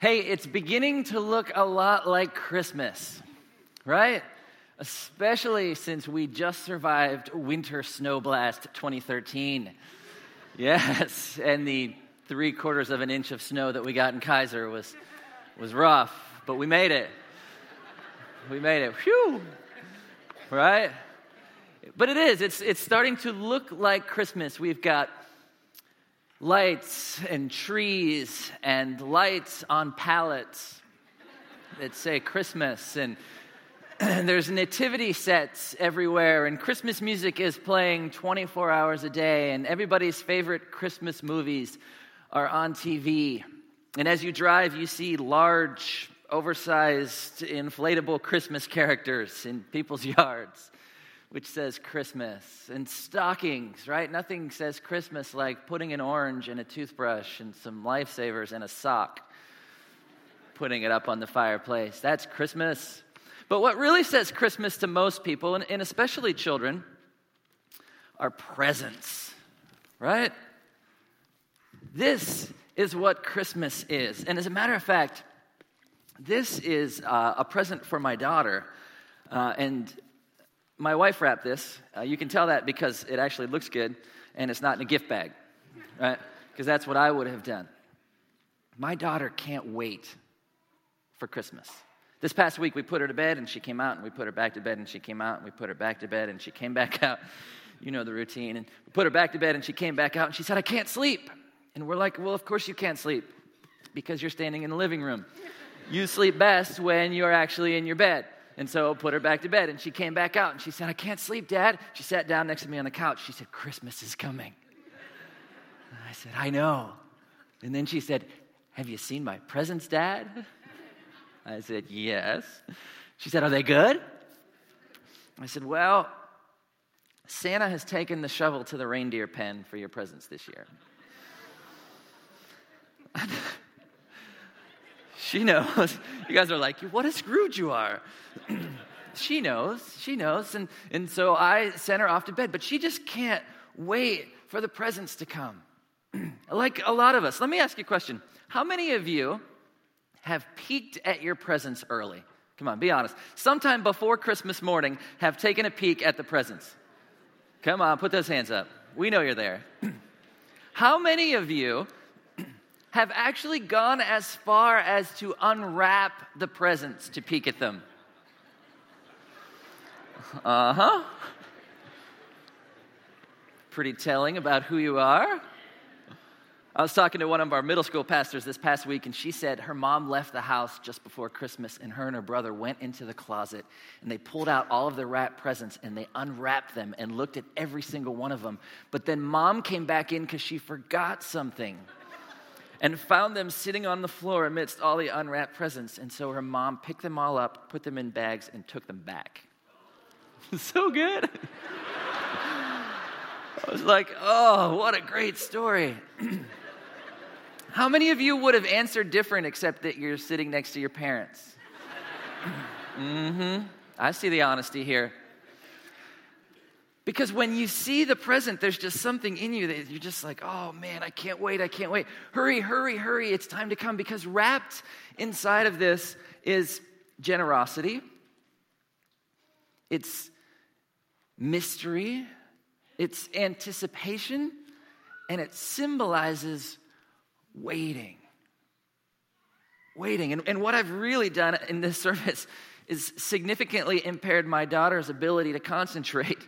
Hey, it's beginning to look a lot like Christmas, right? Especially since we just survived Winter Snow Blast 2013. Yes, and the three quarters of an inch of snow that we got in Keizer was, was rough, but we made it. We made it. Whew! Right? But it is, it's, it's starting to look like Christmas. We've got lights and trees and lights on pallets that say Christmas and there's nativity sets everywhere and christmas music is playing 24 hours a day and everybody's favorite christmas movies are on tv and as you drive you see large oversized inflatable christmas characters in people's yards which says Christmas, and stockings, right? Nothing says Christmas like putting an orange in a toothbrush and some lifesavers and a sock, putting it up on the fireplace. That's Christmas. But what really says Christmas to most people, and, and especially children, are presents, right? This is what Christmas is. And as a matter of fact, this is uh, a present for my daughter. Uh, and my wife wrapped this. Uh, you can tell that because it actually looks good and it's not in a gift bag, right? Because that's what I would have done. My daughter can't wait for Christmas. This past week, we put her to bed and she came out, and we put her back to bed and she came out, and we put her back to bed and she came back out. You know the routine. And we put her back to bed and she came back out and she said, I can't sleep. And we're like, Well, of course you can't sleep because you're standing in the living room. You sleep best when you're actually in your bed. And so put her back to bed, and she came back out and she said, I can't sleep, Dad. She sat down next to me on the couch. She said, Christmas is coming. And I said, I know. And then she said, Have you seen my presents, Dad? I said, Yes. She said, Are they good? I said, Well, Santa has taken the shovel to the reindeer pen for your presents this year. She knows. You guys are like, what a Scrooge you are. she knows. She knows. And, and so I sent her off to bed, but she just can't wait for the presents to come. like a lot of us. Let me ask you a question. How many of you have peeked at your presents early? Come on, be honest. Sometime before Christmas morning, have taken a peek at the presents. Come on, put those hands up. We know you're there. How many of you have actually gone as far as to unwrap the presents to peek at them. Uh huh. Pretty telling about who you are. I was talking to one of our middle school pastors this past week, and she said her mom left the house just before Christmas, and her and her brother went into the closet and they pulled out all of the wrapped presents and they unwrapped them and looked at every single one of them. But then mom came back in because she forgot something and found them sitting on the floor amidst all the unwrapped presents. And so her mom picked them all up, put them in bags, and took them back. so good. I was like, oh, what a great story. How many of you would have answered different except that you're sitting next to your parents? mm hmm. I see the honesty here. Because when you see the present, there's just something in you that you're just like, oh man, I can't wait, I can't wait. Hurry, hurry, hurry, it's time to come. Because wrapped inside of this is generosity, it's mystery, it's anticipation, and it symbolizes waiting. Waiting. And, and what I've really done in this service is significantly impaired my daughter's ability to concentrate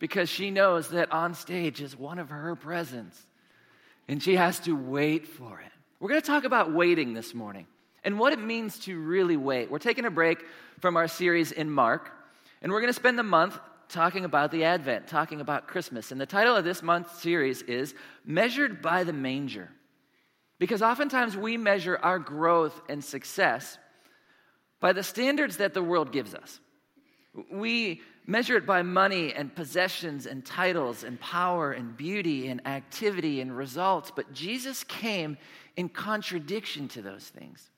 because she knows that on stage is one of her presents and she has to wait for it. We're going to talk about waiting this morning and what it means to really wait. We're taking a break from our series in Mark and we're going to spend the month talking about the Advent, talking about Christmas. And the title of this month's series is Measured by the Manger. Because oftentimes we measure our growth and success by the standards that the world gives us. We measure it by money and possessions and titles and power and beauty and activity and results. But Jesus came in contradiction to those things.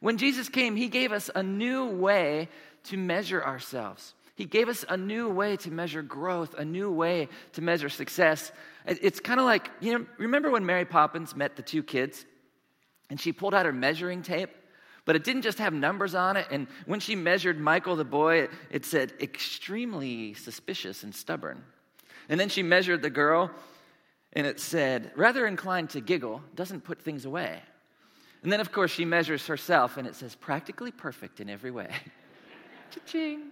When Jesus came, he gave us a new way to measure ourselves. He gave us a new way to measure growth, a new way to measure success. It's kind of like, you know, remember when Mary Poppins met the two kids and she pulled out her measuring tape But it didn't just have numbers on it. And when she measured Michael the boy, it said extremely suspicious and stubborn. And then she measured the girl, and it said rather inclined to giggle, doesn't put things away. And then, of course, she measures herself, and it says practically perfect in every way. Cha-ching.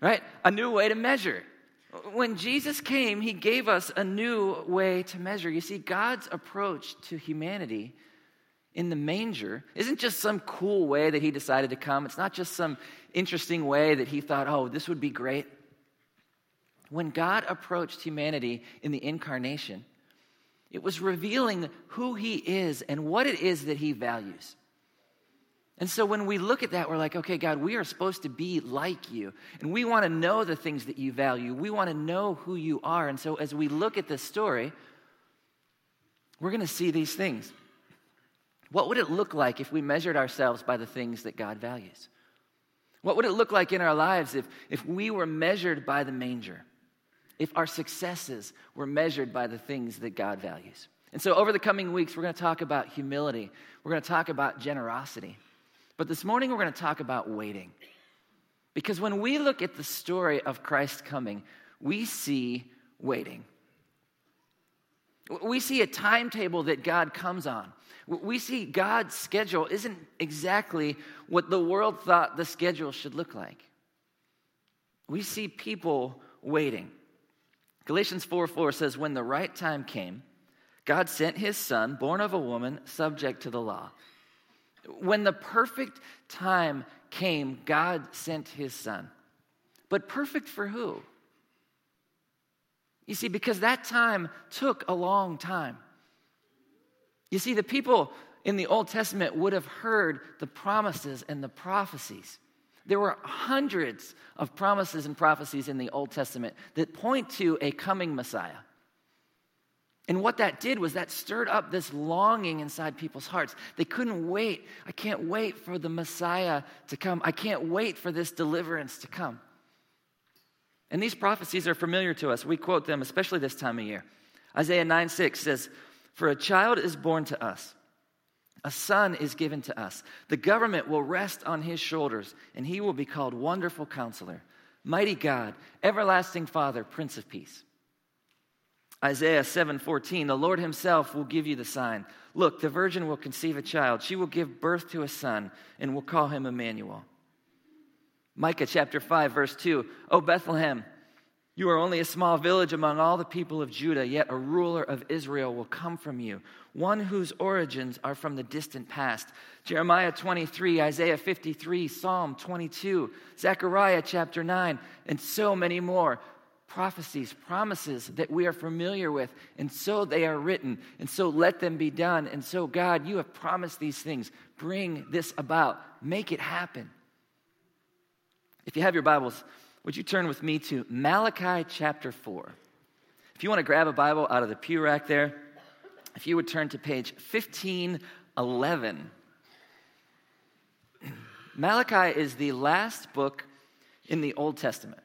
Right? A new way to measure. When Jesus came, he gave us a new way to measure. You see, God's approach to humanity in the manger isn't just some cool way that he decided to come. It's not just some interesting way that he thought, oh, this would be great. When God approached humanity in the incarnation, it was revealing who he is and what it is that he values. And so when we look at that, we're like, okay, God, we are supposed to be like you. And we want to know the things that you value. We want to know who you are. And so as we look at this story, we're going to see these things. What would it look like if we measured ourselves by the things that God values? What would it look like in our lives if, if we were measured by the manger? If our successes were measured by the things that God values? And so, over the coming weeks, we're going to talk about humility. We're going to talk about generosity. But this morning, we're going to talk about waiting. Because when we look at the story of Christ coming, we see waiting. We see a timetable that God comes on. We see God's schedule isn't exactly what the world thought the schedule should look like. We see people waiting. Galatians 4 4 says, When the right time came, God sent his son, born of a woman, subject to the law. When the perfect time came, God sent his son. But perfect for who? You see, because that time took a long time. You see, the people in the Old Testament would have heard the promises and the prophecies. There were hundreds of promises and prophecies in the Old Testament that point to a coming Messiah. And what that did was that stirred up this longing inside people's hearts. They couldn't wait. I can't wait for the Messiah to come. I can't wait for this deliverance to come. And these prophecies are familiar to us. We quote them, especially this time of year. Isaiah 9 6 says, For a child is born to us, a son is given to us. The government will rest on his shoulders, and he will be called Wonderful Counselor, Mighty God, Everlasting Father, Prince of Peace. Isaiah 7:14 The Lord himself will give you the sign. Look, the virgin will conceive a child. She will give birth to a son and will call him Emmanuel. Micah chapter 5 verse 2 O Bethlehem you are only a small village among all the people of Judah, yet a ruler of Israel will come from you, one whose origins are from the distant past. Jeremiah 23, Isaiah 53, Psalm 22, Zechariah chapter 9, and so many more prophecies, promises that we are familiar with, and so they are written, and so let them be done. And so, God, you have promised these things. Bring this about, make it happen. If you have your Bibles, would you turn with me to Malachi chapter 4? If you want to grab a Bible out of the pew rack there, if you would turn to page 1511. Malachi is the last book in the Old Testament.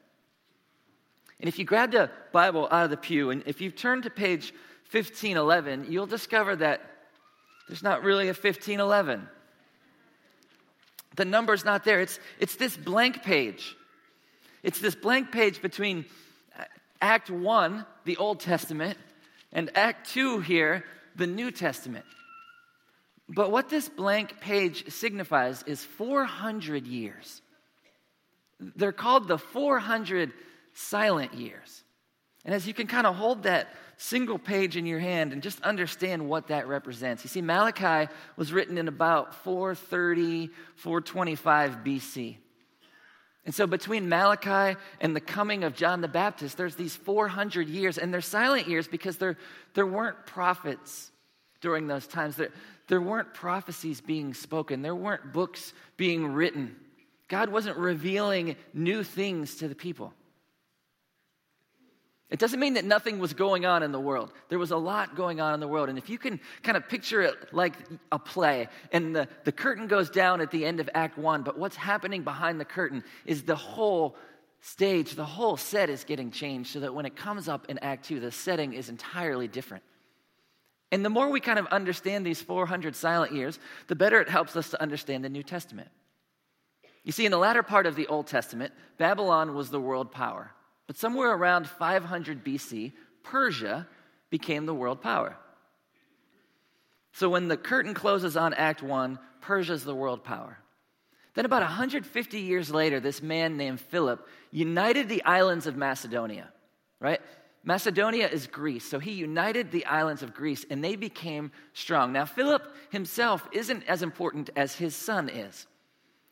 And if you grabbed a Bible out of the pew, and if you turn to page 1511, you'll discover that there's not really a 1511. The number's not there. It's, it's this blank page. It's this blank page between uh, Act 1, the Old Testament, and Act 2 here, the New Testament. But what this blank page signifies is 400 years. They're called the 400 silent years. And as you can kind of hold that single page in your hand and just understand what that represents. You see, Malachi was written in about 430, 425 BC. And so, between Malachi and the coming of John the Baptist, there's these 400 years, and they're silent years because there, there weren't prophets during those times. There, there weren't prophecies being spoken, there weren't books being written. God wasn't revealing new things to the people. It doesn't mean that nothing was going on in the world. There was a lot going on in the world. And if you can kind of picture it like a play, and the, the curtain goes down at the end of Act One, but what's happening behind the curtain is the whole stage, the whole set is getting changed so that when it comes up in Act Two, the setting is entirely different. And the more we kind of understand these 400 silent years, the better it helps us to understand the New Testament. You see, in the latter part of the Old Testament, Babylon was the world power. But somewhere around 500 BC, Persia became the world power. So when the curtain closes on Act 1, Persia's the world power. Then, about 150 years later, this man named Philip united the islands of Macedonia, right? Macedonia is Greece, so he united the islands of Greece and they became strong. Now, Philip himself isn't as important as his son is.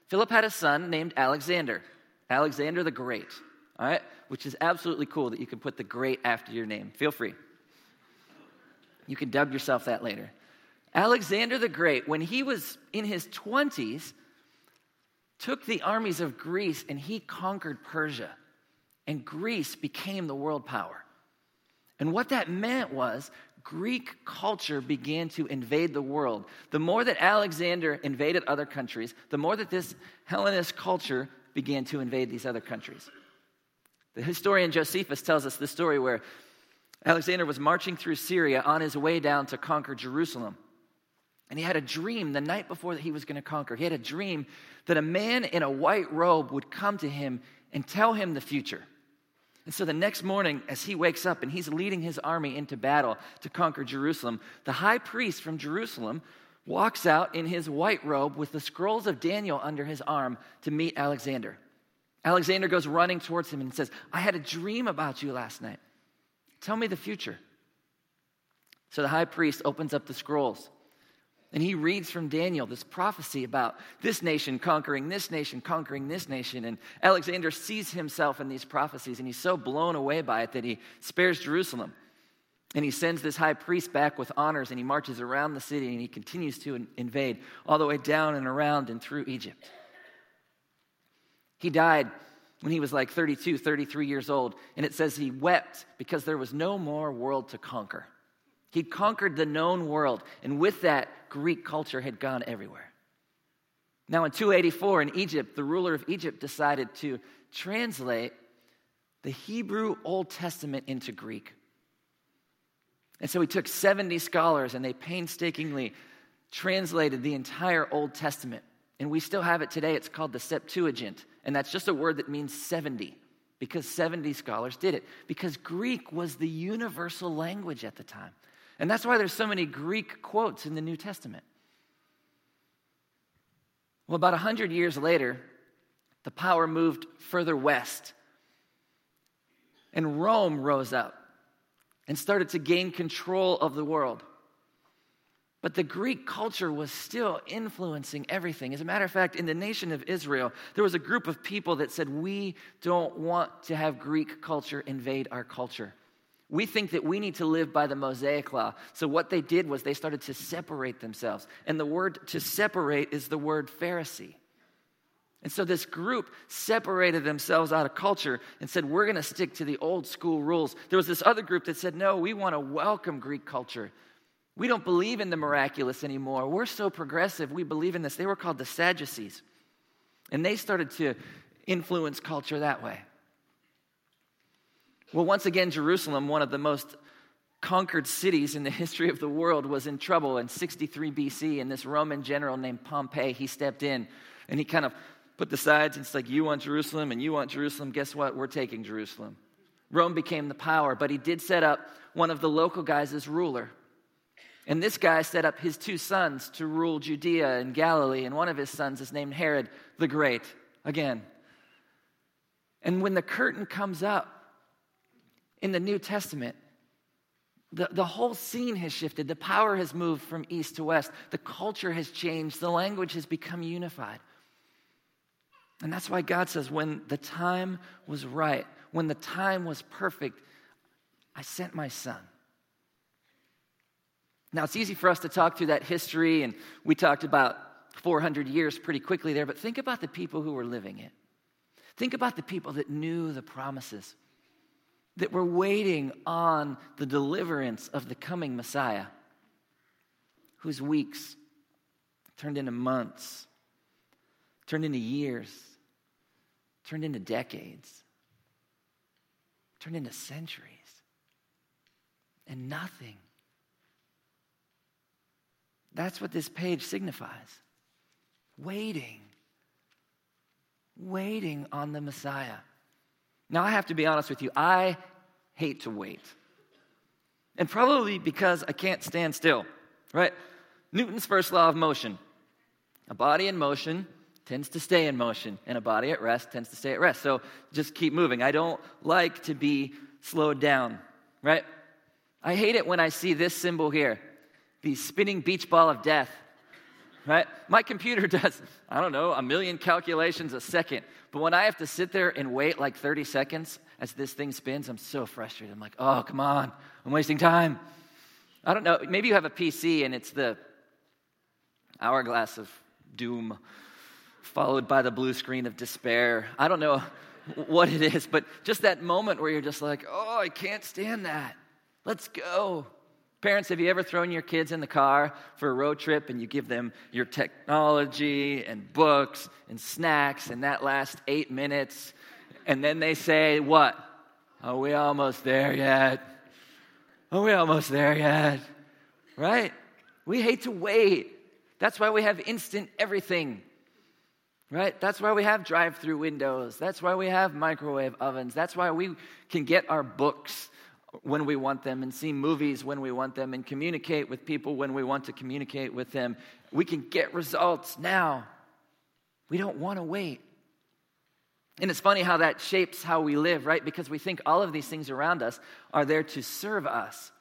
Philip had a son named Alexander, Alexander the Great, all right? Which is absolutely cool that you can put the great after your name. Feel free. You can dub yourself that later. Alexander the Great, when he was in his 20s, took the armies of Greece and he conquered Persia. And Greece became the world power. And what that meant was Greek culture began to invade the world. The more that Alexander invaded other countries, the more that this Hellenist culture began to invade these other countries. The historian Josephus tells us the story where Alexander was marching through Syria on his way down to conquer Jerusalem. And he had a dream the night before that he was going to conquer. He had a dream that a man in a white robe would come to him and tell him the future. And so the next morning, as he wakes up and he's leading his army into battle to conquer Jerusalem, the high priest from Jerusalem walks out in his white robe with the scrolls of Daniel under his arm to meet Alexander. Alexander goes running towards him and says, I had a dream about you last night. Tell me the future. So the high priest opens up the scrolls. And he reads from Daniel this prophecy about this nation conquering this nation, conquering this nation. And Alexander sees himself in these prophecies, and he's so blown away by it that he spares Jerusalem. And he sends this high priest back with honors, and he marches around the city, and he continues to invade all the way down and around and through Egypt. He died when he was like 32, 33 years old, and it says he wept because there was no more world to conquer. He'd conquered the known world, and with that, Greek culture had gone everywhere. Now, in 284 in Egypt, the ruler of Egypt decided to translate the Hebrew Old Testament into Greek. And so he took 70 scholars and they painstakingly translated the entire Old Testament. And we still have it today. It's called the Septuagint. And that's just a word that means 70 because 70 scholars did it. Because Greek was the universal language at the time. And that's why there's so many Greek quotes in the New Testament. Well, about 100 years later, the power moved further west. And Rome rose up and started to gain control of the world. But the Greek culture was still influencing everything. As a matter of fact, in the nation of Israel, there was a group of people that said, We don't want to have Greek culture invade our culture. We think that we need to live by the Mosaic law. So, what they did was they started to separate themselves. And the word to separate is the word Pharisee. And so, this group separated themselves out of culture and said, We're going to stick to the old school rules. There was this other group that said, No, we want to welcome Greek culture. We don't believe in the miraculous anymore. We're so progressive. We believe in this. They were called the Sadducees. And they started to influence culture that way. Well, once again, Jerusalem, one of the most conquered cities in the history of the world, was in trouble in 63 BC. And this Roman general named Pompey, he stepped in and he kind of put the sides and it's like, you want Jerusalem and you want Jerusalem. Guess what? We're taking Jerusalem. Rome became the power, but he did set up one of the local guys as ruler. And this guy set up his two sons to rule Judea and Galilee, and one of his sons is named Herod the Great. Again. And when the curtain comes up, in the New Testament, the, the whole scene has shifted. The power has moved from east to west. The culture has changed. The language has become unified. And that's why God says, when the time was right, when the time was perfect, I sent my son. Now, it's easy for us to talk through that history, and we talked about 400 years pretty quickly there, but think about the people who were living it. Think about the people that knew the promises that were waiting on the deliverance of the coming Messiah, whose weeks turned into months, turned into years, turned into decades, turned into centuries. And nothing, That's what this page signifies. Waiting. Waiting on the Messiah. Now, I have to be honest with you, I hate to wait. And probably because I can't stand still, right? Newton's first law of motion a body in motion tends to stay in motion, and a body at rest tends to stay at rest. So just keep moving. I don't like to be slowed down, right? I hate it when I see this symbol here the spinning beach ball of death, right? My computer does, I don't know, a million calculations a second. But when I have to sit there and wait like 30 seconds as this thing spins, I'm so frustrated. I'm like, oh, come on, I'm wasting time. I don't know, maybe you have a PC and it's the hourglass of doom followed by the blue screen of despair. I don't know what it is, but just that moment where you're just like, oh, I can't stand that. Let's go. Parents, have you ever thrown your kids in the car for a road trip and you give them your technology and books and snacks and that last eight minutes, and then they say, What? Are we almost there yet? Are we almost there yet? Right? We hate to wait. That's why we have instant everything. Right? That's why we have drive through windows. That's why we have microwave ovens. That's why we can get our books when we want them and see movies when we want them and communicate with people when we want to communicate with them. We can get results now. We don't want to wait. And it's funny how that shapes how we live, right? Because we think all of these things around us are there to serve us.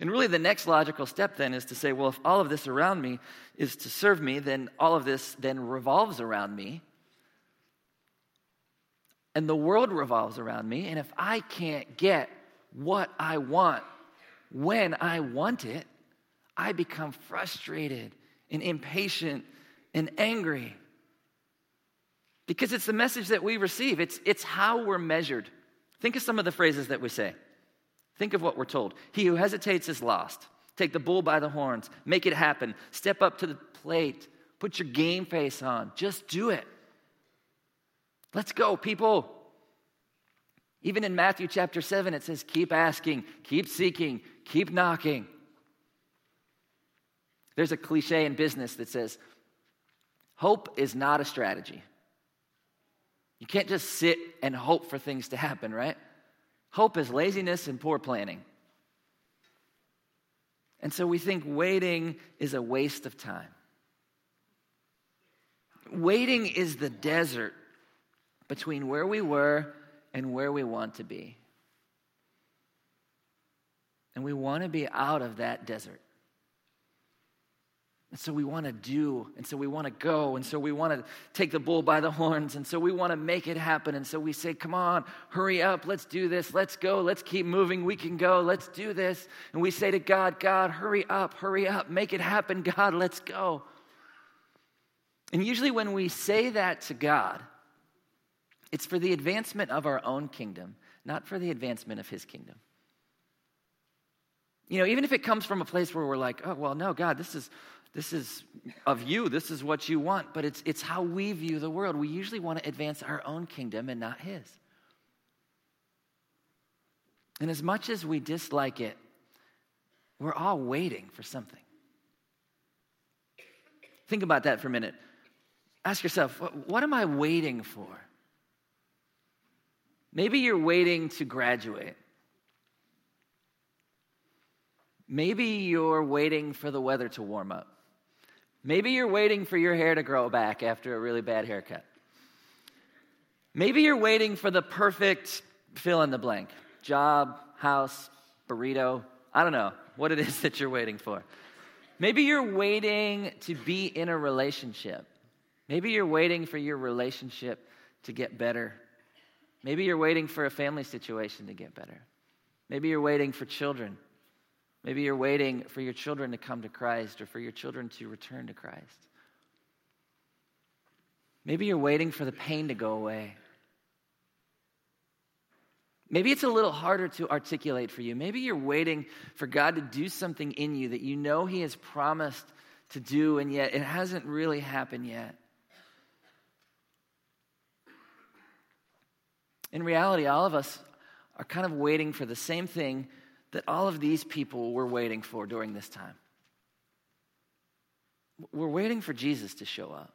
And really, the next logical step then is to say, well, if all of this around me is to serve me, then all of this then revolves around me. And the world revolves around me. And if I can't get what I want when I want it, I become frustrated and impatient and angry. Because it's the message that we receive, it's, it's how we're measured. Think of some of the phrases that we say. Think of what we're told. He who hesitates is lost. Take the bull by the horns. Make it happen. Step up to the plate. Put your game face on. Just do it. Let's go, people. Even in Matthew chapter 7, it says, keep asking, keep seeking, keep knocking. There's a cliche in business that says, hope is not a strategy. You can't just sit and hope for things to happen, right? Hope is laziness and poor planning. And so we think waiting is a waste of time. Waiting is the desert between where we were and where we want to be. And we want to be out of that desert. And so we want to do, and so we want to go, and so we want to take the bull by the horns, and so we want to make it happen. And so we say, Come on, hurry up, let's do this, let's go, let's keep moving, we can go, let's do this. And we say to God, God, hurry up, hurry up, make it happen, God, let's go. And usually when we say that to God, it's for the advancement of our own kingdom, not for the advancement of his kingdom. You know, even if it comes from a place where we're like, oh, well, no, God, this is, this is of you, this is what you want, but it's, it's how we view the world. We usually want to advance our own kingdom and not his. And as much as we dislike it, we're all waiting for something. Think about that for a minute. Ask yourself, what, am I waiting for? Maybe you're waiting to graduate. Maybe you're waiting for the weather to warm up. Maybe you're waiting for your hair to grow back after a really bad haircut. Maybe you're waiting for the perfect fill in the blank job, house, burrito. I don't know what it is that you're waiting for. Maybe you're waiting to be in a relationship. Maybe you're waiting for your relationship to get better Maybe you're waiting for a family situation to get better. Maybe you're waiting for children. Maybe you're waiting for your children to come to Christ or for your children to return to Christ. Maybe you're waiting for the pain to go away. Maybe it's a little harder to articulate for you. Maybe you're waiting for God to do something in you that you know He has promised to do, and yet it hasn't really happened yet. In reality, all of us are kind of waiting for the same thing that all of these people were waiting for during this time. we're waiting for Jesus to show up.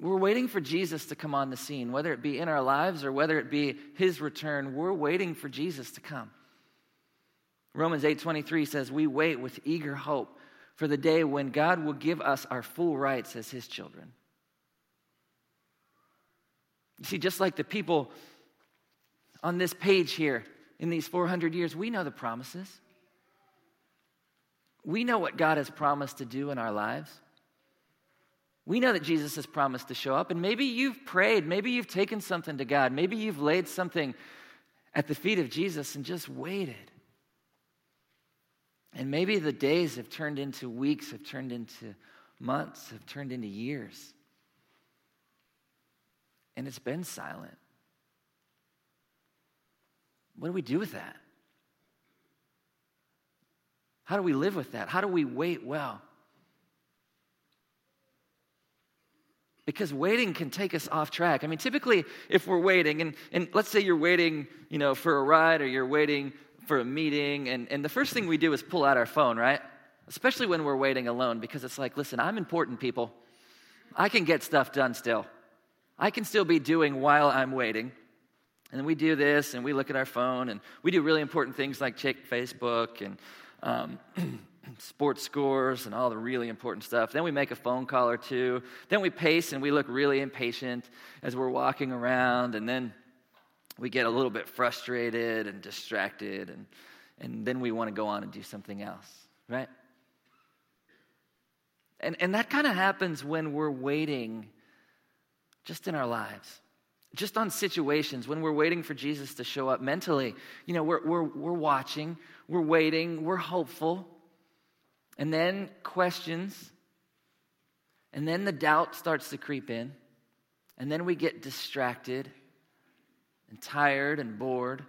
We're waiting for Jesus to come on the scene, whether it be in our lives or whether it be his return. We're waiting for Jesus to come. Romans 8:23 says, "We wait with eager hope for the day when God will give us our full rights as his children." You see, just like the people on this page here in these 400 years, we know the promises. We know what God has promised to do in our lives. We know that Jesus has promised to show up, and maybe you've prayed, maybe you've taken something to God, maybe you've laid something at the feet of Jesus and just waited. And maybe the days have turned into weeks, have turned into months, have turned into years. And it's been silent. What do we do with that? How do we live with that? How do we wait well? Because waiting can take us off track. I mean, typically, if we're waiting, and, and let's say you're waiting, you know, for a ride or you're waiting for a meeting, and, and the first thing we do is pull out our phone, right? Especially when we're waiting alone, because it's like, listen, I'm important, people. I can get stuff done still. I can still be doing while I'm waiting. And we do this, and we look at our phone, and we do really important things like check Facebook and um, sports scores and all the really important stuff. Then we make a phone call or two. Then we pace and we look really impatient as we're walking around. And then we get a little bit frustrated and distracted. And, and then we want to go on and do something else, right? And, and that kind of happens when we're waiting just in our lives just on situations when we're waiting for Jesus to show up mentally. You know, we're, we're, we're watching, we're waiting, we're hopeful, and then questions, and then the doubt starts to creep in, and then we get distracted and tired and bored.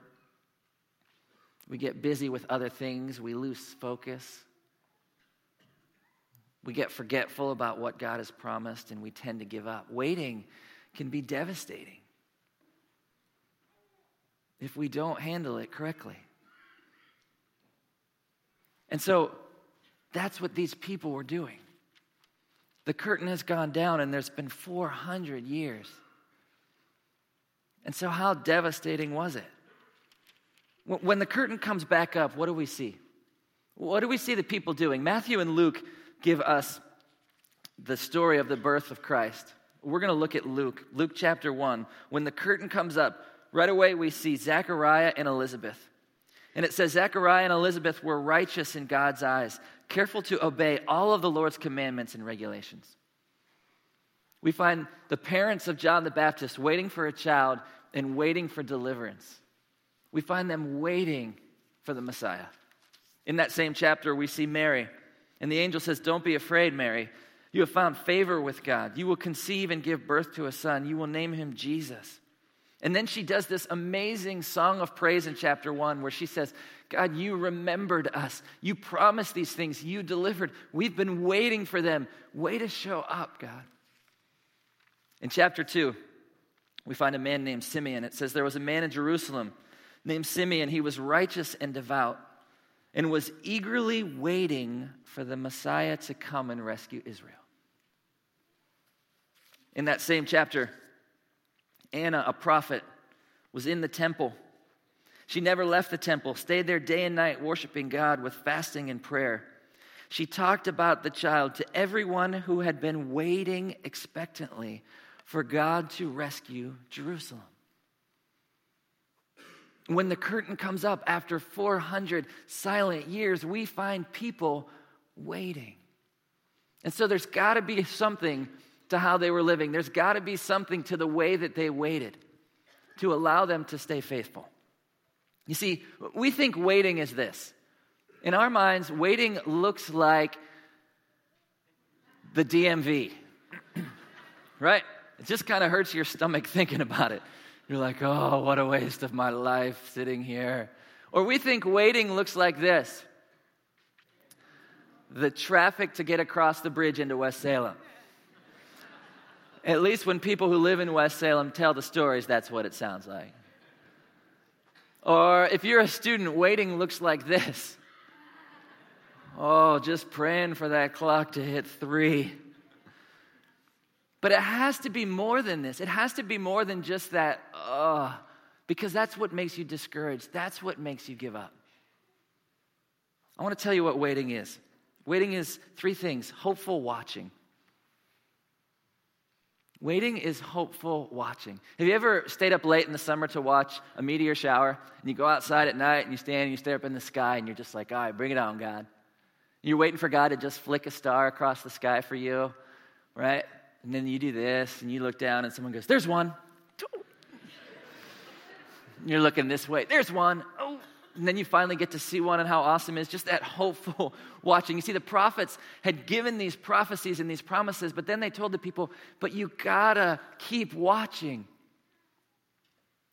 We get busy with other things, we lose focus. We get forgetful about what God has promised, and we tend to give up. Waiting can be devastating if we don't handle it correctly. And so, that's what these people were doing. The curtain has gone down, and there's been 400 years. And so, how devastating was it? When the curtain comes back up, what do we see? What do we see the people doing? Matthew and Luke give us the story of the birth of Christ. We're going to look at Luke, Luke chapter 1. When the curtain comes up, right away we see Zechariah and Elizabeth. And it says, Zechariah and Elizabeth were righteous in God's eyes, careful to obey all of the Lord's commandments and regulations. We find the parents of John the Baptist waiting for a child and waiting for deliverance. We find them waiting for the Messiah. In that same chapter, we see Mary. And the angel says, Don't be afraid, Mary. You have found favor with God. You will conceive and give birth to a son. You will name him Jesus. And then she does this amazing song of praise in chapter one where she says, God, you remembered us. You promised these things. You delivered. We've been waiting for them. Way to show up, God. In chapter two, we find a man named Simeon. It says, There was a man in Jerusalem named Simeon. He was righteous and devout and was eagerly waiting for the Messiah to come and rescue Israel. In that same chapter, Anna, a prophet, was in the temple. She never left the temple, stayed there day and night, worshiping God with fasting and prayer. She talked about the child to everyone who had been waiting expectantly for God to rescue Jerusalem. When the curtain comes up after 400 silent years, we find people waiting. And so there's got to be something to how they were living. There's got to be something to the way that they waited to allow them to stay faithful. You see, we think waiting is this. In our minds, waiting looks like the DMV, right? It just kind of hurts your stomach thinking about it. You're like, oh, what a waste of my life sitting here. Or we think waiting looks like this the traffic to get across the bridge into West Salem. At least when people who live in West Salem tell the stories, that's what it sounds like. Or if you're a student, waiting looks like this Oh, just praying for that clock to hit three. But it has to be more than this. It has to be more than just that, because that's what makes you discouraged. That's what makes you give up. I want to tell you what waiting is. Waiting is three things hopeful watching. Waiting is hopeful watching. Have you ever stayed up late in the summer to watch a meteor shower? And you go outside at night and you stand and you stare up in the sky and you're just like, all right, bring it on, God. You're waiting for God to just flick a star across the sky for you, right? And then you do this and you look down and someone goes, there's one. You're looking this way, there's one. Oh, and then you finally get to see one and how awesome it is. Just that hopeful watching. You see, the prophets had given these prophecies and these promises, but then they told the people, but you gotta keep watching.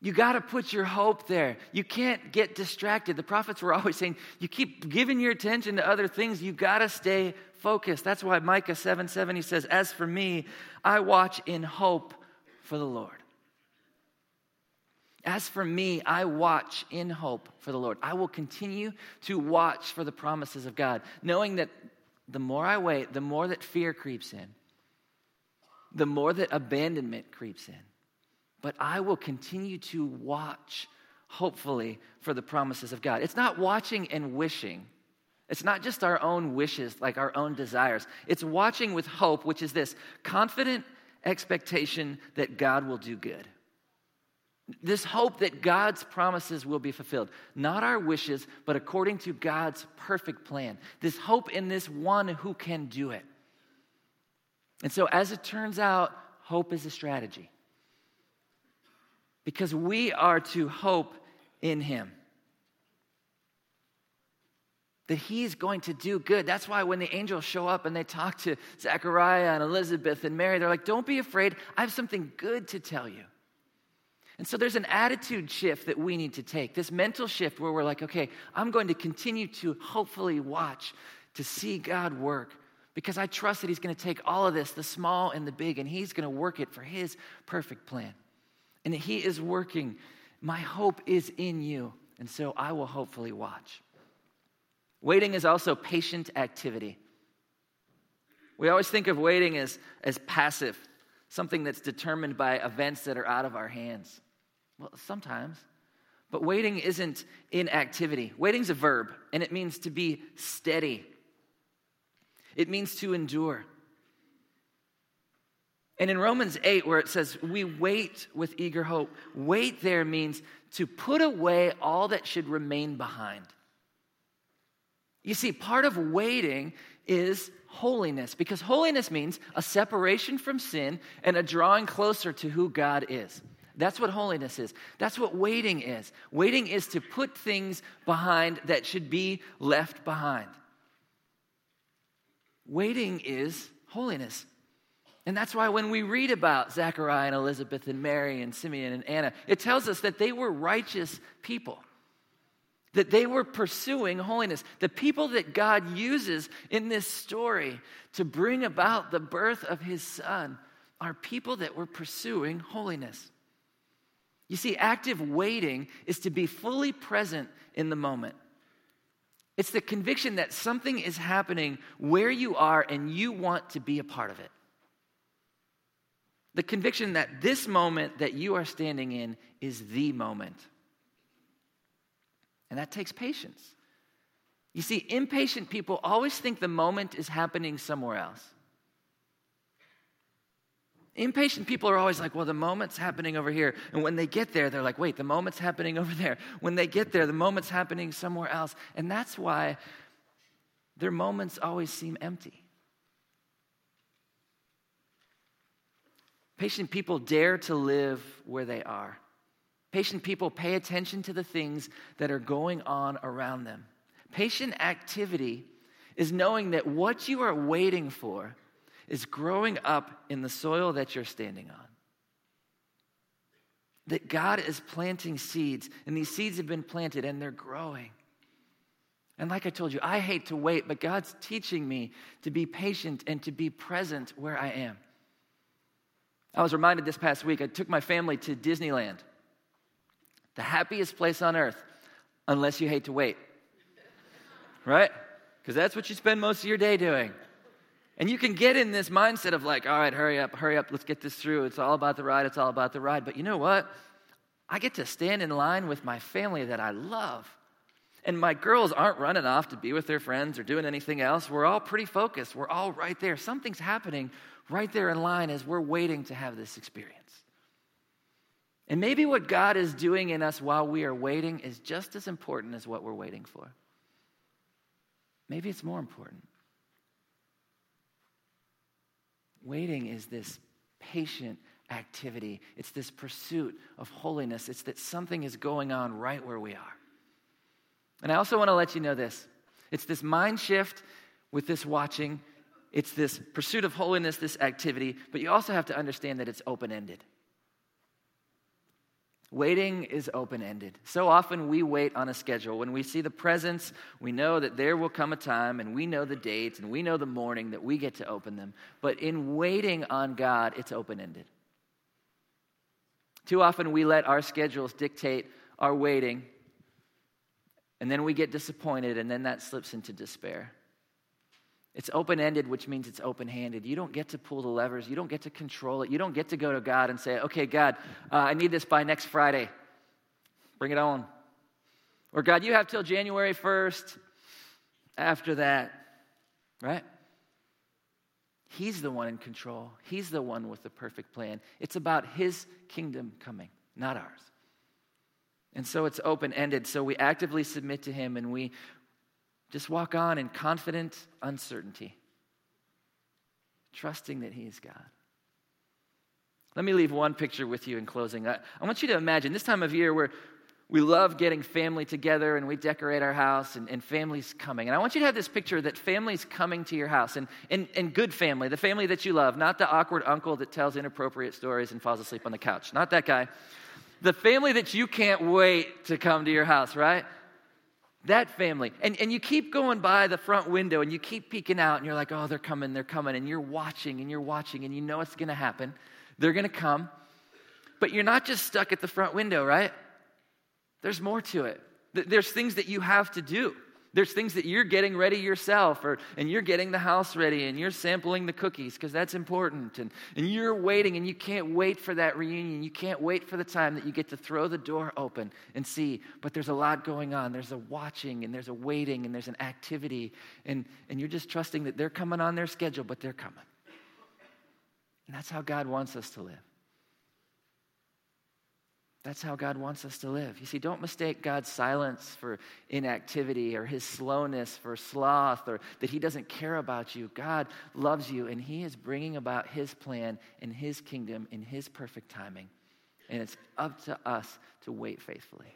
You got to put your hope there. You can't get distracted. The prophets were always saying, you keep giving your attention to other things. You got to stay focused. That's why Micah 7 7, he says, As for me, I watch in hope for the Lord. As for me, I watch in hope for the Lord. I will continue to watch for the promises of God, knowing that the more I wait, the more that fear creeps in, the more that abandonment creeps in. But I will continue to watch, hopefully, for the promises of God. It's not watching and wishing. It's not just our own wishes, like our own desires. It's watching with hope, which is this confident expectation that God will do good. This hope that God's promises will be fulfilled. Not our wishes, but according to God's perfect plan. This hope in this one who can do it. And so, as it turns out, hope is a strategy. Because we are to hope in Him. That He's going to do good. That's why when the angels show up and they talk to Zechariah and Elizabeth and Mary, they're like, Don't be afraid. I have something good to tell you. And so there's an attitude shift that we need to take, this mental shift where we're like, okay, I'm going to continue to hopefully watch to see God work because I trust that He's going to take all of this, the small and the big, and He's going to work it for His perfect plan. And He is working. My hope is in you. And so I will hopefully watch. Waiting is also patient activity. We always think of waiting as, as passive, something that's determined by events that are out of our hands. Well, sometimes. But waiting isn't inactivity. Waiting's a verb, and it means to be steady. It means to endure. And in Romans 8, where it says, we wait with eager hope, wait there means to put away all that should remain behind. You see, part of waiting is holiness, because holiness means a separation from sin and a drawing closer to who God is. That's what holiness is. That's what waiting is. Waiting is to put things behind that should be left behind. Waiting is holiness. And that's why when we read about Zechariah and Elizabeth and Mary and Simeon and Anna, it tells us that they were righteous people, that they were pursuing holiness. The people that God uses in this story to bring about the birth of his son are people that were pursuing holiness. You see, active waiting is to be fully present in the moment. It's the conviction that something is happening where you are and you want to be a part of it. The conviction that this moment that you are standing in is the moment. And that takes patience. You see, impatient people always think the moment is happening somewhere else. Impatient people are always like, well, the moment's happening over here. And when they get there, they're like, wait, the moment's happening over there. When they get there, the moment's happening somewhere else. And that's why their moments always seem empty. Patient people dare to live where they are. Patient people pay attention to the things that are going on around them. Patient activity is knowing that what you are waiting for is growing up in the soil that you're standing on. That God is planting seeds, and these seeds have been planted and they're growing. And like I told you, I hate to wait, but God's teaching me to be patient and to be present where I am. I was reminded this past week, I took my family to Disneyland, the happiest place on earth, unless you hate to wait. Right? because that's what you spend most of your day doing. And you can get in this mindset of like, all right, hurry up, hurry up, let's get this through. It's all about the ride, it's all about the ride. But you know what? I get to stand in line with my family that I love. And my girls aren't running off to be with their friends or doing anything else. We're all pretty focused. We're all right there. Something's happening right there in line as we're waiting to have this experience. And maybe what God is doing in us while we are waiting is just as important as what we're waiting for. Maybe it's more important. Waiting is this patient activity, it's this pursuit of holiness. It's that something is going on right where we are. And I also want to let you know this it's this mind shift with this watching, it's this pursuit of holiness, this activity, but you also have to understand that it's open ended. Waiting is open ended. So often we wait on a schedule. When we see the presents, we know that there will come a time and we know the date and we know the morning that we get to open them. But in waiting on God, it's open ended. Too often we let our schedules dictate our waiting, and then we get disappointed, and then that slips into despair. It's open ended, which means it's open handed. You don't get to pull the levers. You don't get to control it. You don't get to go to God and say, okay, God, uh, I need this by next Friday. Bring it on. Or, God, you have till January 1st. After that, right? He's the one in control. He's the one with the perfect plan. It's about His kingdom coming, not ours. And so it's open ended. So we actively submit to Him and we just walk on in confident uncertainty, trusting that He is God. Let me leave one picture with you in closing. I, I want you to imagine this time of year where we love getting family together and we decorate our house and, and families coming. And I want you to have this picture that families coming to your house and, and, and good family, the family that you love, not the awkward uncle that tells inappropriate stories and falls asleep on the couch, not that guy. The family that you can't wait to come to your house, right? That family. And, and you keep going by the front window and you keep peeking out and you're like, oh, they're coming, they're coming. And you're watching and you're watching and you know it's going to happen. They're going to come. But you're not just stuck at the front window, right? There's more to it. There's things that you have to do. There's things that you're getting ready yourself, or, and you're getting the house ready, and you're sampling the cookies because that's important. And, and you're waiting, and you can't wait for that reunion. You can't wait for the time that you get to throw the door open and see. But there's a lot going on. There's a watching, and there's a waiting, and there's an activity. And, and you're just trusting that they're coming on their schedule, but they're coming. And that's how God wants us to live. That's how God wants us to live. You see, don't mistake God's silence for inactivity or his slowness for sloth or that he doesn't care about you. God loves you and he is bringing about his plan in his kingdom in his perfect timing. And it's up to us to wait faithfully.